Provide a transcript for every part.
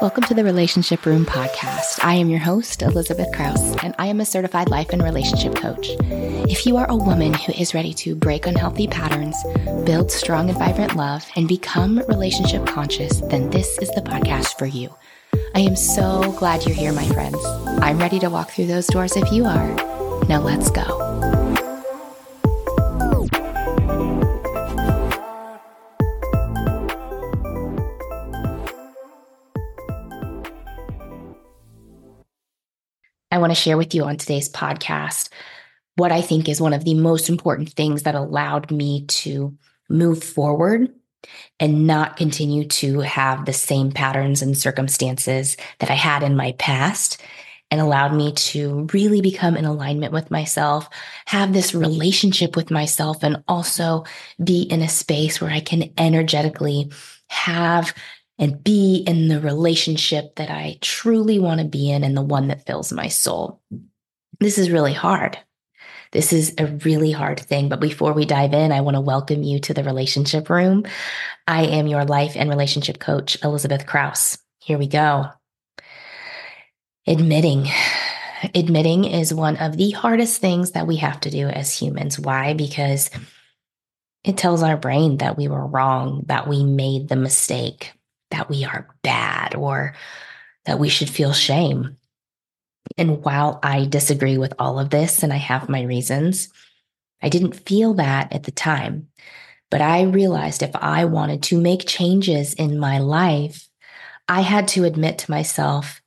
Welcome to the Relationship Room podcast. I am your host, Elizabeth Krause, and I am a certified life and relationship coach. If you are a woman who is ready to break unhealthy patterns, build strong and vibrant love, and become relationship conscious, then this is the podcast for you. I am so glad you're here, my friends. I'm ready to walk through those doors if you are. Now let's go. Want to share with you on today's podcast what I think is one of the most important things that allowed me to move forward and not continue to have the same patterns and circumstances that I had in my past and allowed me to really become in alignment with myself, have this relationship with myself, and also be in a space where I can energetically have and be in the relationship that I truly want to be in and the one that fills my soul. This is really hard. This is a really hard thing. But before we dive in, I want to welcome you to the relationship room. I am your life and relationship coach, Elizabeth Krause. Here we go. Admitting. Admitting is one of the hardest things that we have to do as humans. Why? Because it tells our brain that we were wrong, that we made the mistake, that we are bad or that we should feel shame. And while I disagree with all of this and I have my reasons, I didn't feel that at the time. But I realized if I wanted to make changes in my life, I had to admit to myself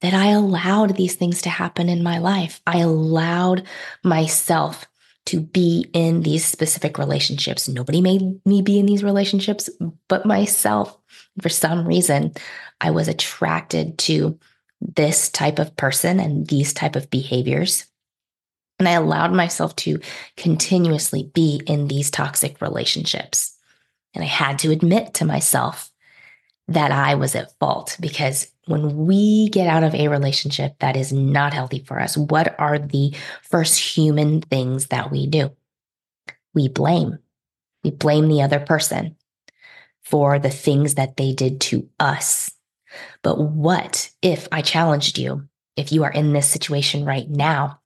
that I allowed these things to happen in my life. I allowed myself to be in these specific relationships. Nobody made me be in these relationships but myself. For some reason, I was attracted to this type of person and these type of behaviors. And I allowed myself to continuously be in these toxic relationships. And I had to admit to myself that I was at fault because when we get out of a relationship that is not healthy for us, what are the first human things that we do? We blame. We blame the other person for the things that they did to us. But what if I challenged you? If you are in this situation right now,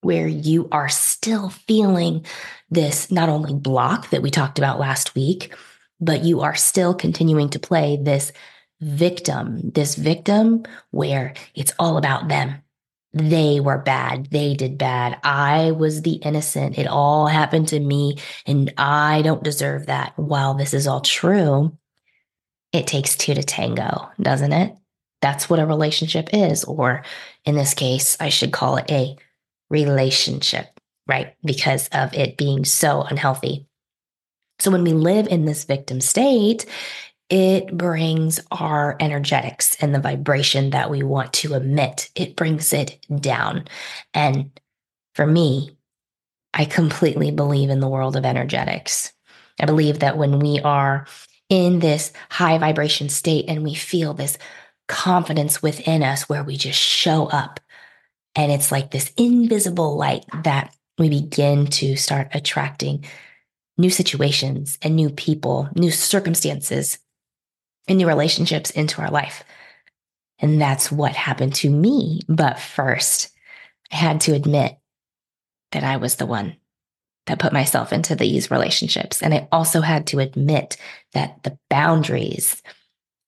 where you are still feeling this not only block that we talked about last week, but you are still continuing to play this victim, this victim where it's all about them. They were bad. They did bad. I was the innocent. It all happened to me and I don't deserve that. While this is all true, it takes two to tango, doesn't it? That's what a relationship is. Or in this case, I should call it a relationship, right? Because of it being so unhealthy. So when we live in this victim state, it brings our energetics and the vibration that we want to emit, it brings it down. And for me, I completely believe in the world of energetics. I believe that when we are in this high vibration state and we feel this confidence within us where we just show up, and it's like this invisible light that we begin to start attracting new situations and new people, new circumstances and new relationships into our life. And that's what happened to me. But first, I had to admit that I was the one that put myself into these relationships. And I also had to admit that the boundaries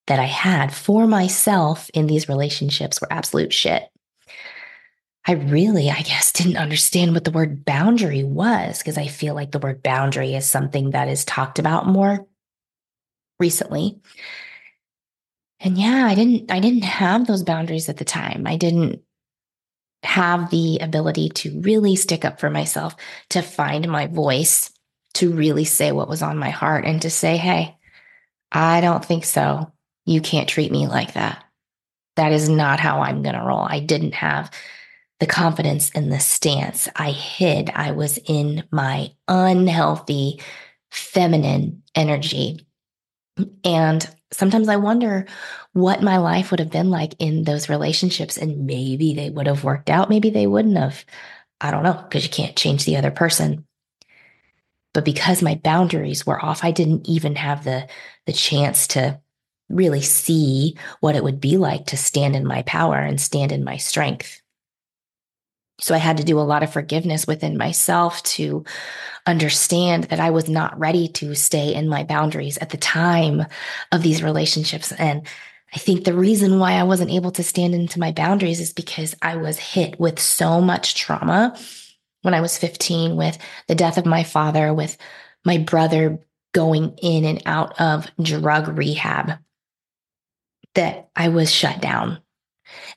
that I had for myself in these relationships were absolute shit. I really, I guess, didn't understand what the word boundary was because I feel like the word boundary is something that is talked about more recently and yeah i didn't i didn't have those boundaries at the time. I didn't have the ability to really stick up for myself to find my voice to really say what was on my heart and to say hey i don't think so. You can't treat me like that. That is not how i'm going to roll. I didn't have the confidence and the stance. I hid. I was in my unhealthy feminine energy. And sometimes I wonder what my life would have been like in those relationships. And maybe they would have worked out, maybe they wouldn't have. I don't know, because you can't change the other person. But because my boundaries were off, I didn't even have the, the chance to really see what it would be like to stand in my power and stand in my strength. So I had to do a lot of forgiveness within myself to understand that I was not ready to stay in my boundaries at the time of these relationships. And I think the reason why I wasn't able to stand into my boundaries is because I was hit with so much trauma when I was 15 with the death of my father, with my brother going in and out of drug rehab, that I was shut down.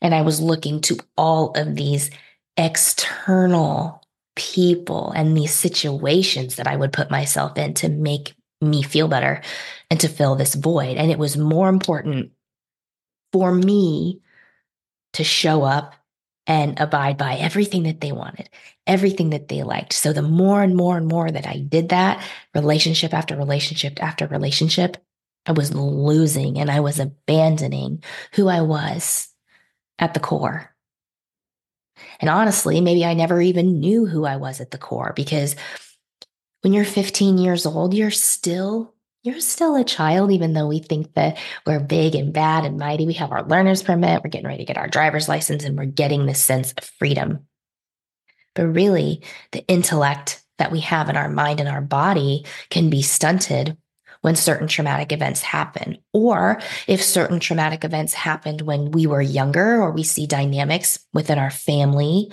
And I was looking to all of these external people and these situations that I would put myself in to make me feel better and to fill this void. And it was more important for me to show up and abide by everything that they wanted, everything that they liked. So the more and more and more that I did that, relationship after relationship after relationship, I was losing and I was abandoning who I was at the core. And honestly, maybe I never even knew who I was at the core because when you're 15 years old, you're still you're still a child, even though we think that we're big and bad and mighty. We have our learner's permit, we're getting ready to get our driver's license, and we're getting this sense of freedom. But really, the intellect that we have in our mind and our body can be stunted when certain traumatic events happen, or if certain traumatic events happened when we were younger, or we see dynamics within our family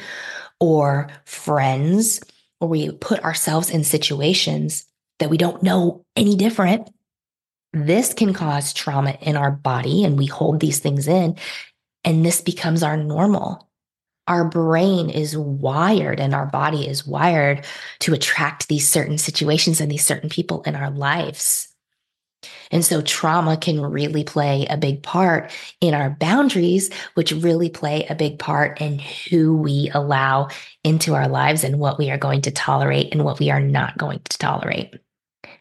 or friends, or we put ourselves in situations that we don't know any different. This can cause trauma in our body, and we hold these things in, and this becomes our normal our brain is wired and our body is wired to attract these certain situations and these certain people in our lives. And so trauma can really play a big part in our boundaries, which really play a big part in who we allow into our lives and what we are going to tolerate and what we are not going to tolerate.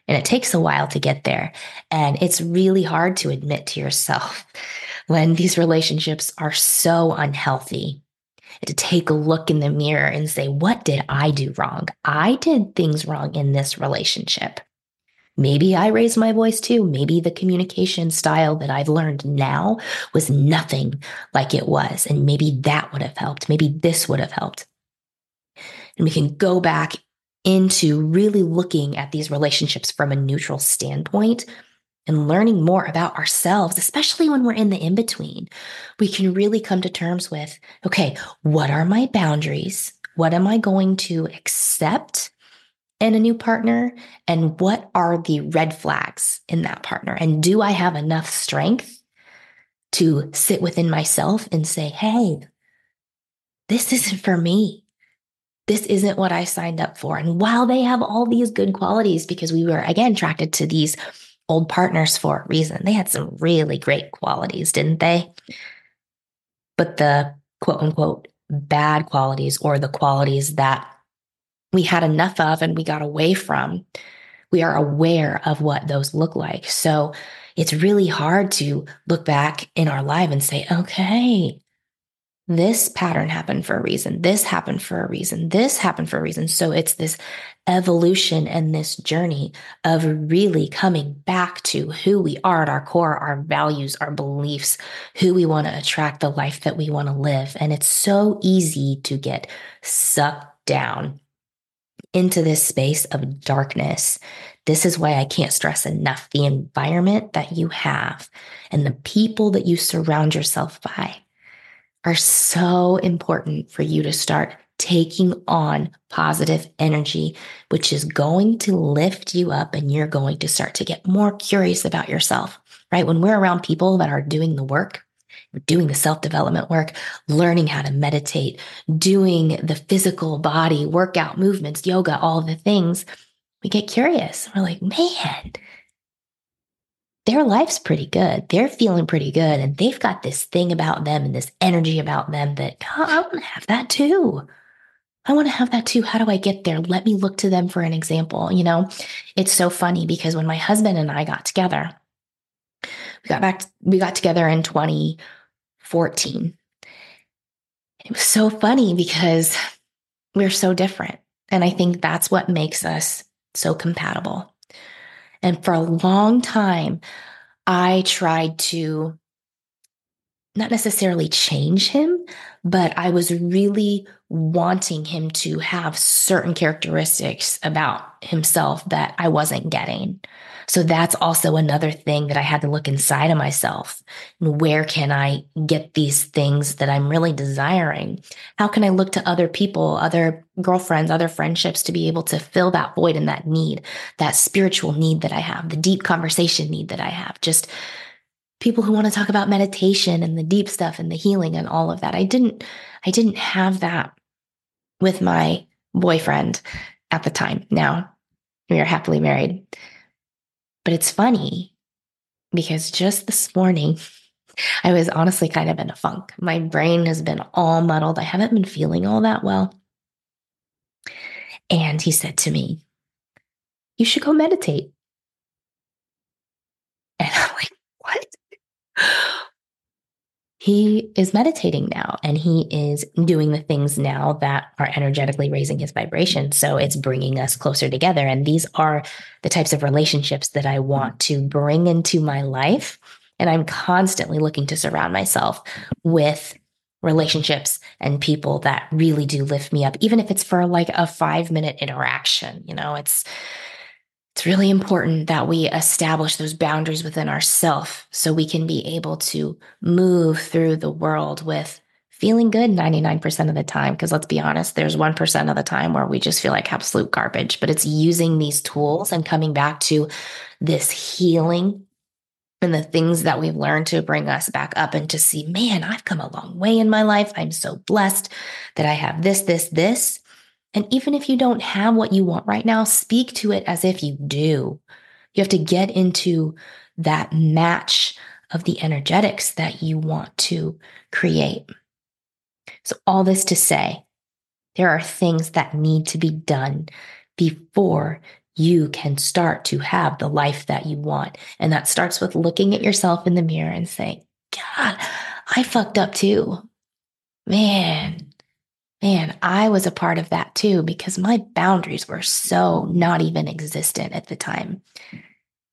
And it takes a while to get there. And it's really hard to admit to yourself when these relationships are so unhealthy to take a look in the mirror and say, what did I do wrong? I did things wrong in this relationship. Maybe I raised my voice too. Maybe the communication style that I've learned now was nothing like it was. And maybe that would have helped. Maybe this would have helped. And we can go back into really looking at these relationships from a neutral standpoint and learning more about ourselves, especially when we're in the in between. We can really come to terms with okay, what are my boundaries? What am I going to accept? In a new partner? And what are the red flags in that partner? And do I have enough strength to sit within myself and say, hey, this isn't for me. This isn't what I signed up for. And while they have all these good qualities, because we were again attracted to these old partners for a reason, they had some really great qualities, didn't they? But the quote unquote bad qualities or the qualities that we had enough of and we got away from, we are aware of what those look like. So it's really hard to look back in our life and say, okay, this pattern happened for a reason. This happened for a reason. This happened for a reason. So it's this evolution and this journey of really coming back to who we are at our core, our values, our beliefs, who we want to attract, the life that we want to live. And it's so easy to get sucked down into this space of darkness. This is why I can't stress enough the environment that you have and the people that you surround yourself by are so important for you to start taking on positive energy, which is going to lift you up and you're going to start to get more curious about yourself, right? When we're around people that are doing the work, doing the self development work, learning how to meditate, doing the physical body workout movements, yoga, all the things, we get curious. We're like, man, their life's pretty good. They're feeling pretty good. And they've got this thing about them and this energy about them that oh, I want to have that too. I want to have that too. How do I get there? Let me look to them for an example. You know, it's so funny because when my husband and I got together, we got back, we got together in 20, 14. It was so funny because we're so different. And I think that's what makes us so compatible. And for a long time, I tried to not necessarily change him, but I was really wanting him to have certain characteristics about himself that I wasn't getting. So that's also another thing that I had to look inside of myself. Where can I get these things that I'm really desiring? How can I look to other people, other girlfriends, other friendships to be able to fill that void and that need, that spiritual need that I have, the deep conversation need that I have? Just people who want to talk about meditation and the deep stuff and the healing and all of that. I didn't I didn't have that with my boyfriend at the time. Now we are happily married. But it's funny because just this morning I was honestly kind of in a funk. My brain has been all muddled. I haven't been feeling all that well. And he said to me, You should go meditate. And I'm like, What? He is meditating now and he is doing the things now that are energetically raising his vibration. So it's bringing us closer together. And these are the types of relationships that I want to bring into my life. And I'm constantly looking to surround myself with relationships and people that really do lift me up, even if it's for like a five minute interaction. You know, it's, it's really important that we establish those boundaries within ourselves so we can be able to move through the world with feeling good 99% of the time. Because let's be honest, there's 1% of the time where we just feel like absolute garbage, but it's using these tools and coming back to this healing and the things that we've learned to bring us back up and to see, man, I've come a long way in my life. I'm so blessed that I have this, this, this. And even if you don't have what you want right now, speak to it as if you do. You have to get into that match of the energetics that you want to create. So, all this to say, there are things that need to be done before you can start to have the life that you want. And that starts with looking at yourself in the mirror and saying, God, I fucked up too. Man, Man, I was a part of that too because my boundaries were so not even existent at the time.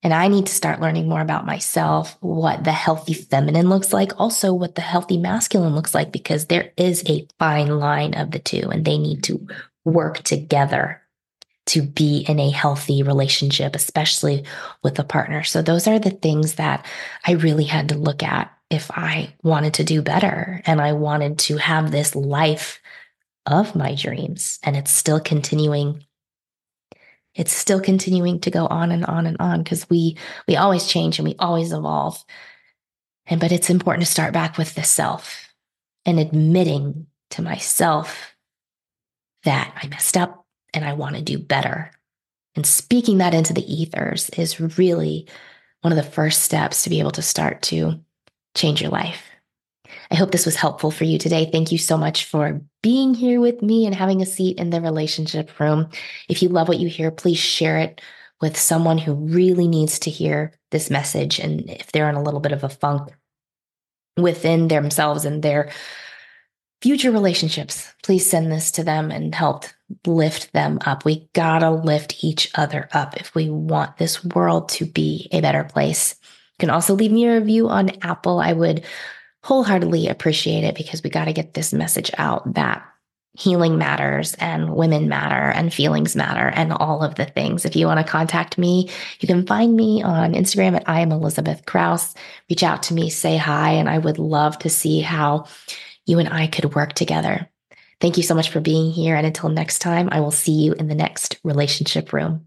And I need to start learning more about myself, what the healthy feminine looks like, also what the healthy masculine looks like, because there is a fine line of the two and they need to work together to be in a healthy relationship, especially with a partner. So, those are the things that I really had to look at if I wanted to do better and I wanted to have this life of my dreams. And it's still continuing. It's still continuing to go on and on and on because we we always change and we always evolve. And but it's important to start back with the self and admitting to myself that I messed up and I want to do better. And speaking that into the ethers is really one of the first steps to be able to start to change your life. I hope this was helpful for you today. Thank you so much for being here with me and having a seat in the relationship room. If you love what you hear, please share it with someone who really needs to hear this message. And if they're in a little bit of a funk within themselves and their future relationships, please send this to them and help lift them up. We gotta lift each other up if we want this world to be a better place. You can also leave me a review on Apple. I would wholeheartedly appreciate it because we got to get this message out that healing matters and women matter and feelings matter and all of the things. If you want to contact me, you can find me on Instagram at I am Elizabeth Krause. Reach out to me, say hi, and I would love to see how you and I could work together. Thank you so much for being here. And until next time, I will see you in the next relationship room.